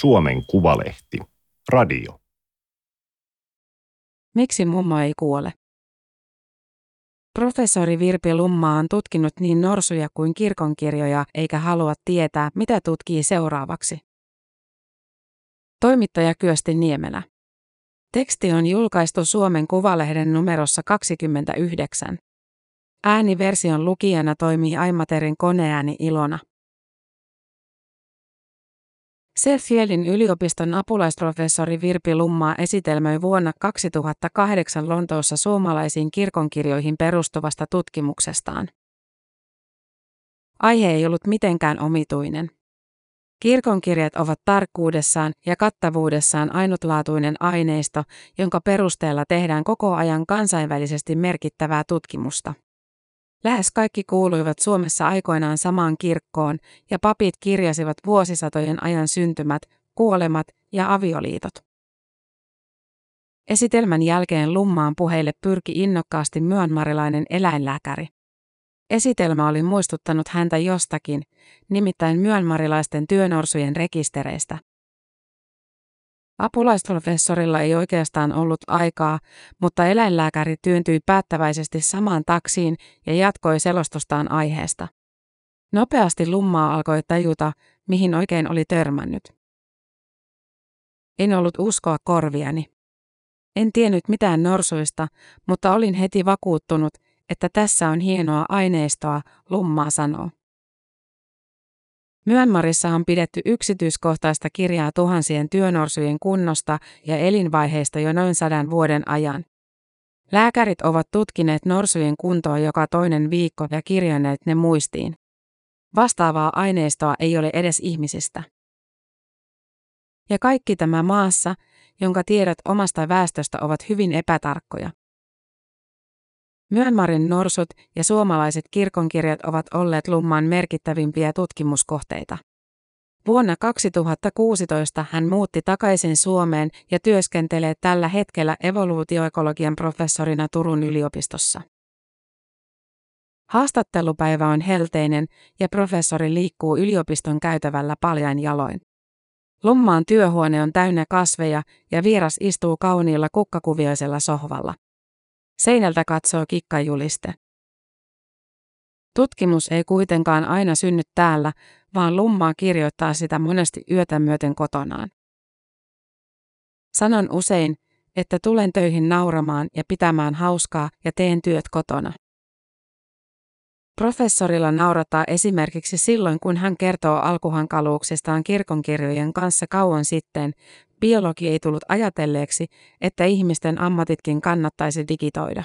Suomen Kuvalehti. Radio. Miksi mummo ei kuole? Professori Virpi Lumma on tutkinut niin norsuja kuin kirkonkirjoja eikä halua tietää, mitä tutkii seuraavaksi. Toimittaja Kyösti Niemelä. Teksti on julkaistu Suomen Kuvalehden numerossa 29. Ääniversion lukijana toimii Aimaterin koneääni Ilona. Sheffieldin yliopiston apulaisprofessori Virpi Lummaa esitelmöi vuonna 2008 Lontoossa suomalaisiin kirkonkirjoihin perustuvasta tutkimuksestaan. Aihe ei ollut mitenkään omituinen. Kirkonkirjat ovat tarkkuudessaan ja kattavuudessaan ainutlaatuinen aineisto, jonka perusteella tehdään koko ajan kansainvälisesti merkittävää tutkimusta. Lähes kaikki kuuluivat Suomessa aikoinaan samaan kirkkoon, ja papit kirjasivat vuosisatojen ajan syntymät, kuolemat ja avioliitot. Esitelmän jälkeen Lummaan puheille pyrki innokkaasti myönmarilainen eläinlääkäri. Esitelmä oli muistuttanut häntä jostakin, nimittäin myönmarilaisten työnorsujen rekistereistä. Apulaisprofessorilla ei oikeastaan ollut aikaa, mutta eläinlääkäri työntyi päättäväisesti samaan taksiin ja jatkoi selostustaan aiheesta. Nopeasti lummaa alkoi tajuta, mihin oikein oli törmännyt. En ollut uskoa korviani. En tiennyt mitään norsuista, mutta olin heti vakuuttunut, että tässä on hienoa aineistoa, lummaa sanoo. Myönmarissa on pidetty yksityiskohtaista kirjaa tuhansien työnorsujen kunnosta ja elinvaiheista jo noin sadan vuoden ajan. Lääkärit ovat tutkineet norsujen kuntoa joka toinen viikko ja kirjanneet ne muistiin. Vastaavaa aineistoa ei ole edes ihmisistä. Ja kaikki tämä maassa, jonka tiedot omasta väestöstä ovat hyvin epätarkkoja. Myönmarin norsut ja suomalaiset kirkonkirjat ovat olleet Lumman merkittävimpiä tutkimuskohteita. Vuonna 2016 hän muutti takaisin Suomeen ja työskentelee tällä hetkellä evoluutioekologian professorina Turun yliopistossa. Haastattelupäivä on helteinen ja professori liikkuu yliopiston käytävällä paljain jaloin. Lummaan työhuone on täynnä kasveja ja vieras istuu kauniilla kukkakuvioisella sohvalla. Seinältä katsoo kikkajuliste. Tutkimus ei kuitenkaan aina synny täällä, vaan lummaa kirjoittaa sitä monesti yötä myöten kotonaan. Sanon usein, että tulen töihin nauramaan ja pitämään hauskaa ja teen työt kotona. Professorilla naurattaa esimerkiksi silloin, kun hän kertoo alkuhankaluuksistaan kirkonkirjojen kanssa kauan sitten, biologi ei tullut ajatelleeksi, että ihmisten ammatitkin kannattaisi digitoida.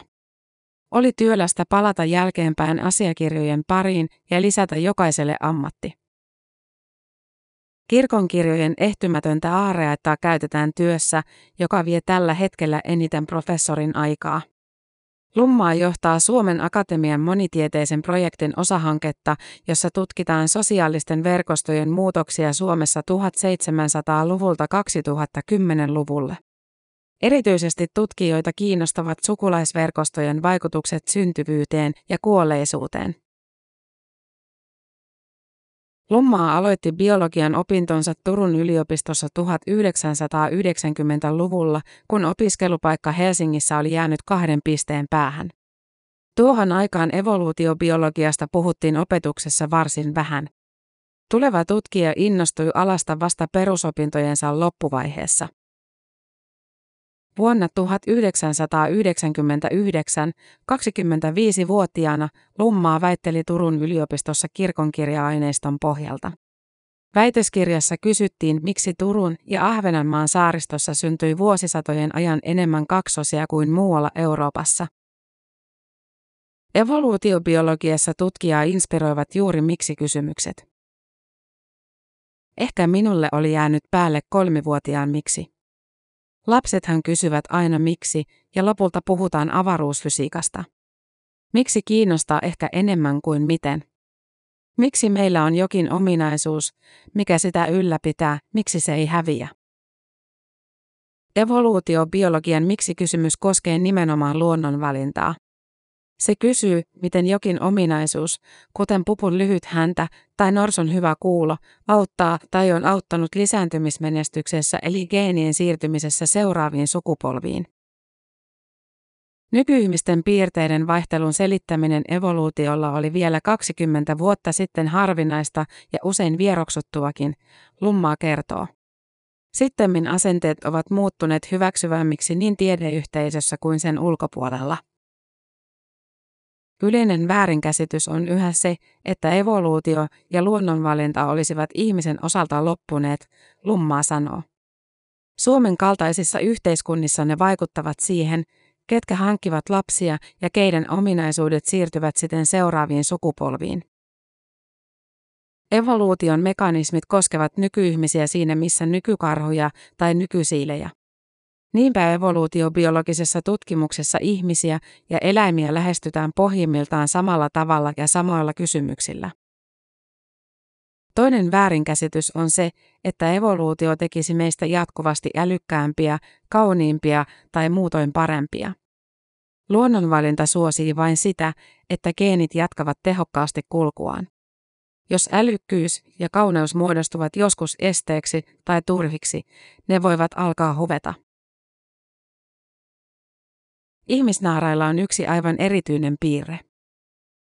Oli työlästä palata jälkeenpäin asiakirjojen pariin ja lisätä jokaiselle ammatti. Kirkonkirjojen ehtymätöntä aareaittaa käytetään työssä, joka vie tällä hetkellä eniten professorin aikaa. Lummaa johtaa Suomen Akatemian monitieteisen projektin osahanketta, jossa tutkitaan sosiaalisten verkostojen muutoksia Suomessa 1700-luvulta 2010-luvulle. Erityisesti tutkijoita kiinnostavat sukulaisverkostojen vaikutukset syntyvyyteen ja kuolleisuuteen. Lummaa aloitti biologian opintonsa Turun yliopistossa 1990-luvulla, kun opiskelupaikka Helsingissä oli jäänyt kahden pisteen päähän. Tuohon aikaan evoluutiobiologiasta puhuttiin opetuksessa varsin vähän. Tuleva tutkija innostui alasta vasta perusopintojensa loppuvaiheessa. Vuonna 1999, 25-vuotiaana, Lummaa väitteli Turun yliopistossa kirkonkirja-aineiston pohjalta. Väitöskirjassa kysyttiin, miksi Turun ja Ahvenanmaan saaristossa syntyi vuosisatojen ajan enemmän kaksosia kuin muualla Euroopassa. Evoluutiobiologiassa tutkijaa inspiroivat juuri miksi-kysymykset. Ehkä minulle oli jäänyt päälle kolmivuotiaan miksi. Lapsethan kysyvät aina miksi, ja lopulta puhutaan avaruusfysiikasta. Miksi kiinnostaa ehkä enemmän kuin miten? Miksi meillä on jokin ominaisuus, mikä sitä ylläpitää, miksi se ei häviä? Evoluutiobiologian miksi-kysymys koskee nimenomaan luonnonvalintaa. Se kysyy, miten jokin ominaisuus, kuten pupun lyhyt häntä tai norsun hyvä kuulo, auttaa tai on auttanut lisääntymismenestyksessä eli geenien siirtymisessä seuraaviin sukupolviin. Nykyihmisten piirteiden vaihtelun selittäminen evoluutiolla oli vielä 20 vuotta sitten harvinaista ja usein vieroksuttuakin, Lummaa kertoo. Sittemmin asenteet ovat muuttuneet hyväksyvämmiksi niin tiedeyhteisössä kuin sen ulkopuolella. Yleinen väärinkäsitys on yhä se, että evoluutio ja luonnonvalinta olisivat ihmisen osalta loppuneet, Lummaa sanoo. Suomen kaltaisissa yhteiskunnissa ne vaikuttavat siihen, ketkä hankkivat lapsia ja keiden ominaisuudet siirtyvät siten seuraaviin sukupolviin. Evoluution mekanismit koskevat nykyihmisiä siinä missä nykykarhuja tai nykysiilejä. Niinpä evoluutiobiologisessa tutkimuksessa ihmisiä ja eläimiä lähestytään pohjimmiltaan samalla tavalla ja samoilla kysymyksillä. Toinen väärinkäsitys on se, että evoluutio tekisi meistä jatkuvasti älykkäämpiä, kauniimpia tai muutoin parempia. Luonnonvalinta suosii vain sitä, että geenit jatkavat tehokkaasti kulkuaan. Jos älykkyys ja kauneus muodostuvat joskus esteeksi tai turhiksi, ne voivat alkaa huveta. Ihmisnaarailla on yksi aivan erityinen piirre.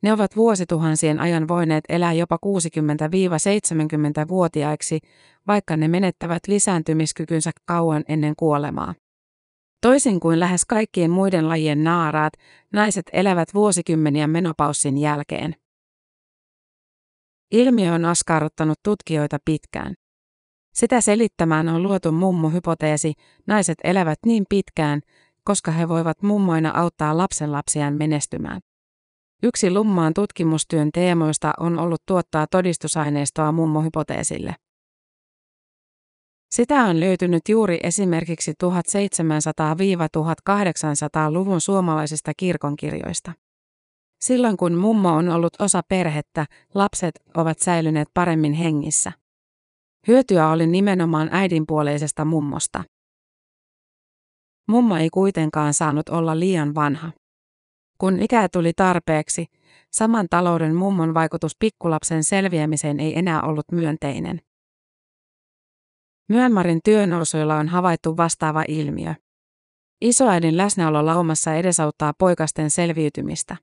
Ne ovat vuosituhansien ajan voineet elää jopa 60-70-vuotiaiksi, vaikka ne menettävät lisääntymiskykynsä kauan ennen kuolemaa. Toisin kuin lähes kaikkien muiden lajien naaraat, naiset elävät vuosikymmeniä menopaussin jälkeen. Ilmiö on askarruttanut tutkijoita pitkään. Sitä selittämään on luotu mummo-hypoteesi, naiset elävät niin pitkään, koska he voivat mummoina auttaa lapsenlapsiaan menestymään. Yksi Lummaan tutkimustyön teemoista on ollut tuottaa todistusaineistoa mummohypoteesille. Sitä on löytynyt juuri esimerkiksi 1700-1800-luvun suomalaisista kirkonkirjoista. Silloin kun mummo on ollut osa perhettä, lapset ovat säilyneet paremmin hengissä. Hyötyä oli nimenomaan äidinpuoleisesta mummosta. Mummo ei kuitenkaan saanut olla liian vanha. Kun ikää tuli tarpeeksi, saman talouden mummon vaikutus pikkulapsen selviämiseen ei enää ollut myönteinen. Myönmarin työnousuilla on havaittu vastaava ilmiö. Isoäidin läsnäolo laumassa edesauttaa poikasten selviytymistä.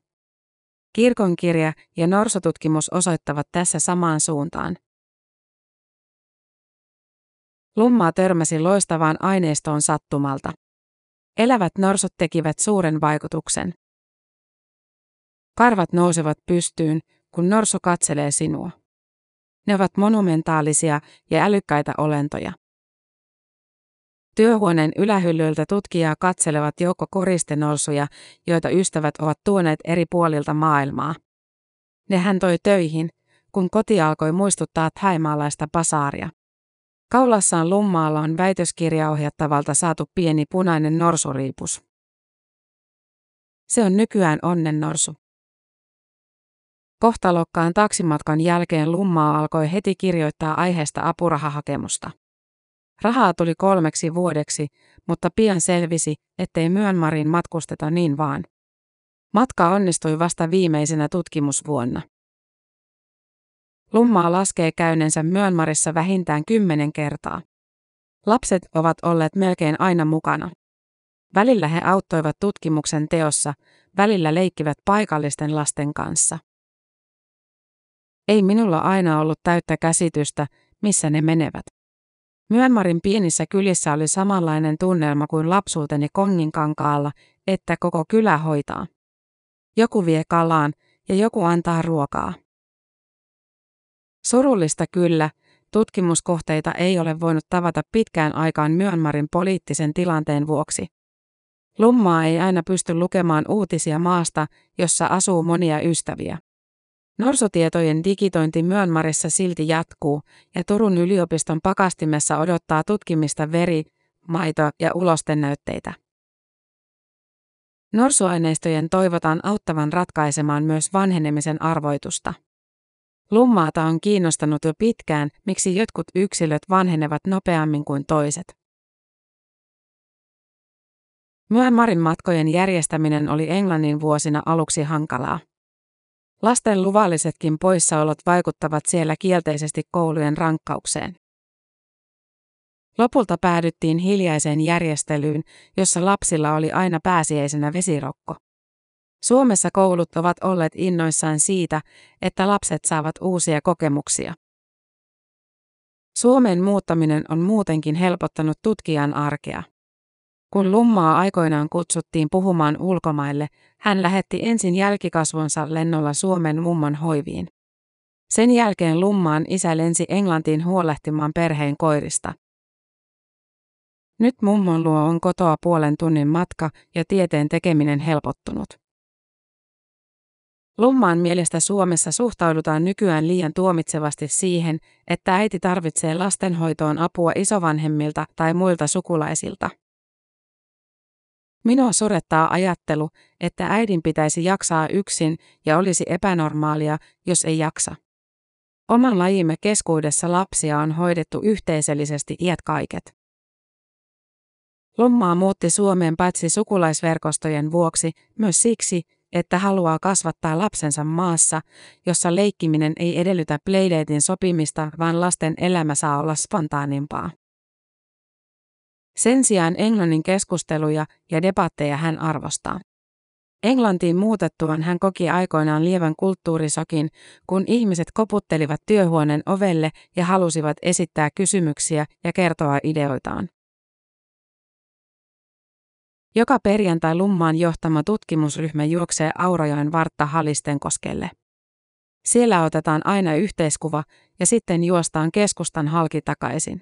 Kirkonkirja ja norsotutkimus osoittavat tässä samaan suuntaan. Lummaa törmäsi loistavaan aineistoon sattumalta. Elävät norsut tekivät suuren vaikutuksen. Karvat nousevat pystyyn, kun norsu katselee sinua. Ne ovat monumentaalisia ja älykkäitä olentoja. Työhuoneen ylähyllyltä tutkijaa katselevat joukko koristenorsuja, joita ystävät ovat tuoneet eri puolilta maailmaa. Ne hän toi töihin, kun koti alkoi muistuttaa thaimaalaista pasaaria. Kaulassaan lummaalla on väitöskirjaohjattavalta saatu pieni punainen norsuriipus. Se on nykyään onnennorsu. Kohtalokkaan taksimatkan jälkeen Lummaa alkoi heti kirjoittaa aiheesta apurahahakemusta. Rahaa tuli kolmeksi vuodeksi, mutta pian selvisi, ettei Myönmarin matkusteta niin vaan. Matka onnistui vasta viimeisenä tutkimusvuonna. Lummaa laskee käynensä Myönmarissa vähintään kymmenen kertaa. Lapset ovat olleet melkein aina mukana. Välillä he auttoivat tutkimuksen teossa, välillä leikkivät paikallisten lasten kanssa. Ei minulla aina ollut täyttä käsitystä, missä ne menevät. Myönmarin pienissä kylissä oli samanlainen tunnelma kuin lapsuuteni Konginkankaalla, että koko kylä hoitaa. Joku vie kalaan ja joku antaa ruokaa. Surullista kyllä, tutkimuskohteita ei ole voinut tavata pitkään aikaan Myönmarin poliittisen tilanteen vuoksi. Lummaa ei aina pysty lukemaan uutisia maasta, jossa asuu monia ystäviä. Norsotietojen digitointi Myönmarissa silti jatkuu, ja Turun yliopiston pakastimessa odottaa tutkimista veri, maito- ja ulostennäytteitä. Norsuaineistojen toivotaan auttavan ratkaisemaan myös vanhenemisen arvoitusta. Lummaata on kiinnostanut jo pitkään, miksi jotkut yksilöt vanhenevat nopeammin kuin toiset. Myanmarin matkojen järjestäminen oli Englannin vuosina aluksi hankalaa. Lasten luvallisetkin poissaolot vaikuttavat siellä kielteisesti koulujen rankkaukseen. Lopulta päädyttiin hiljaiseen järjestelyyn, jossa lapsilla oli aina pääsiäisenä vesirokko. Suomessa koulut ovat olleet innoissaan siitä, että lapset saavat uusia kokemuksia. Suomen muuttaminen on muutenkin helpottanut tutkijan arkea. Kun Lummaa aikoinaan kutsuttiin puhumaan ulkomaille, hän lähetti ensin jälkikasvonsa lennolla Suomen mummon hoiviin. Sen jälkeen Lummaan isä lensi Englantiin huolehtimaan perheen koirista. Nyt mummon luo on kotoa puolen tunnin matka ja tieteen tekeminen helpottunut. Lummaan mielestä Suomessa suhtaudutaan nykyään liian tuomitsevasti siihen, että äiti tarvitsee lastenhoitoon apua isovanhemmilta tai muilta sukulaisilta. Minua surettaa ajattelu, että äidin pitäisi jaksaa yksin ja olisi epänormaalia, jos ei jaksa. Oman lajimme keskuudessa lapsia on hoidettu yhteisöllisesti iät kaiket. Lummaa muutti Suomeen paitsi sukulaisverkostojen vuoksi, myös siksi, että haluaa kasvattaa lapsensa maassa, jossa leikkiminen ei edellytä playdatein sopimista, vaan lasten elämä saa olla spontaanimpaa. Sen sijaan englannin keskusteluja ja debatteja hän arvostaa. Englantiin muutettuaan hän koki aikoinaan lievän kulttuurisokin, kun ihmiset koputtelivat työhuoneen ovelle ja halusivat esittää kysymyksiä ja kertoa ideoitaan. Joka perjantai Lummaan johtama tutkimusryhmä juoksee Aurajoen vartta Halistenkoskelle. Siellä otetaan aina yhteiskuva ja sitten juostaan keskustan halki takaisin.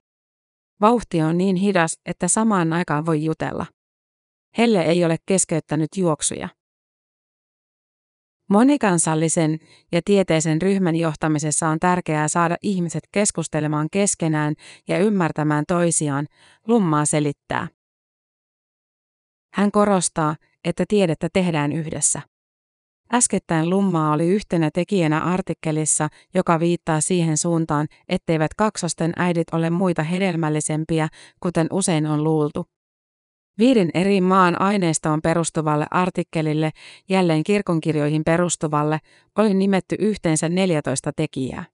Vauhti on niin hidas, että samaan aikaan voi jutella. Helle ei ole keskeyttänyt juoksuja. Monikansallisen ja tieteisen ryhmän johtamisessa on tärkeää saada ihmiset keskustelemaan keskenään ja ymmärtämään toisiaan, Lummaa selittää. Hän korostaa, että tiedettä tehdään yhdessä. Äskettäin Lummaa oli yhtenä tekijänä artikkelissa, joka viittaa siihen suuntaan, etteivät kaksosten äidit ole muita hedelmällisempiä, kuten usein on luultu. Viiden eri maan aineistoon perustuvalle artikkelille, jälleen kirkonkirjoihin perustuvalle, oli nimetty yhteensä 14 tekijää.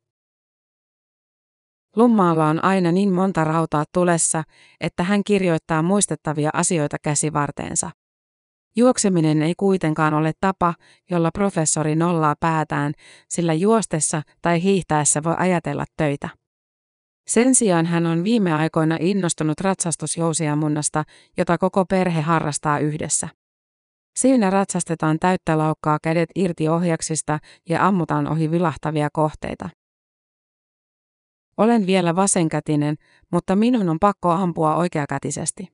Lummaalla on aina niin monta rautaa tulessa, että hän kirjoittaa muistettavia asioita käsivarteensa. Juokseminen ei kuitenkaan ole tapa, jolla professori nollaa päätään, sillä juostessa tai hiihtäessä voi ajatella töitä. Sen sijaan hän on viime aikoina innostunut ratsastusjousiamunnasta, jota koko perhe harrastaa yhdessä. Siinä ratsastetaan täyttä laukkaa kädet irti ohjaksista ja ammutaan ohi vilahtavia kohteita. Olen vielä vasenkätinen, mutta minun on pakko ampua oikeakätisesti.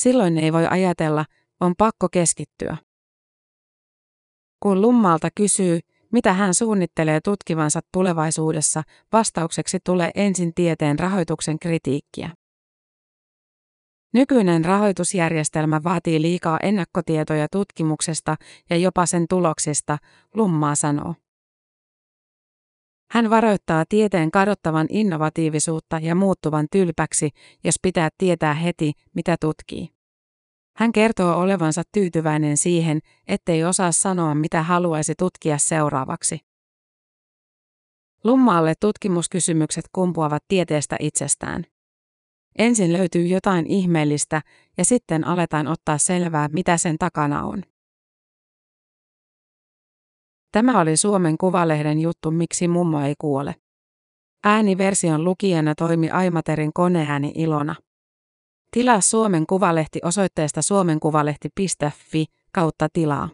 Silloin ei voi ajatella, on pakko keskittyä. Kun Lummalta kysyy, mitä hän suunnittelee tutkivansa tulevaisuudessa, vastaukseksi tulee ensin tieteen rahoituksen kritiikkiä. Nykyinen rahoitusjärjestelmä vaatii liikaa ennakkotietoja tutkimuksesta ja jopa sen tuloksista, Lummaa sanoo. Hän varoittaa tieteen kadottavan innovatiivisuutta ja muuttuvan tylpäksi, jos pitää tietää heti, mitä tutkii. Hän kertoo olevansa tyytyväinen siihen, ettei osaa sanoa, mitä haluaisi tutkia seuraavaksi. Lummaalle tutkimuskysymykset kumpuavat tieteestä itsestään. Ensin löytyy jotain ihmeellistä ja sitten aletaan ottaa selvää, mitä sen takana on. Tämä oli Suomen Kuvalehden juttu Miksi mummo ei kuole. Ääniversion lukijana toimi Aimaterin koneääni Ilona. Tilaa Suomen Kuvalehti osoitteesta suomenkuvalehti.fi kautta tilaa.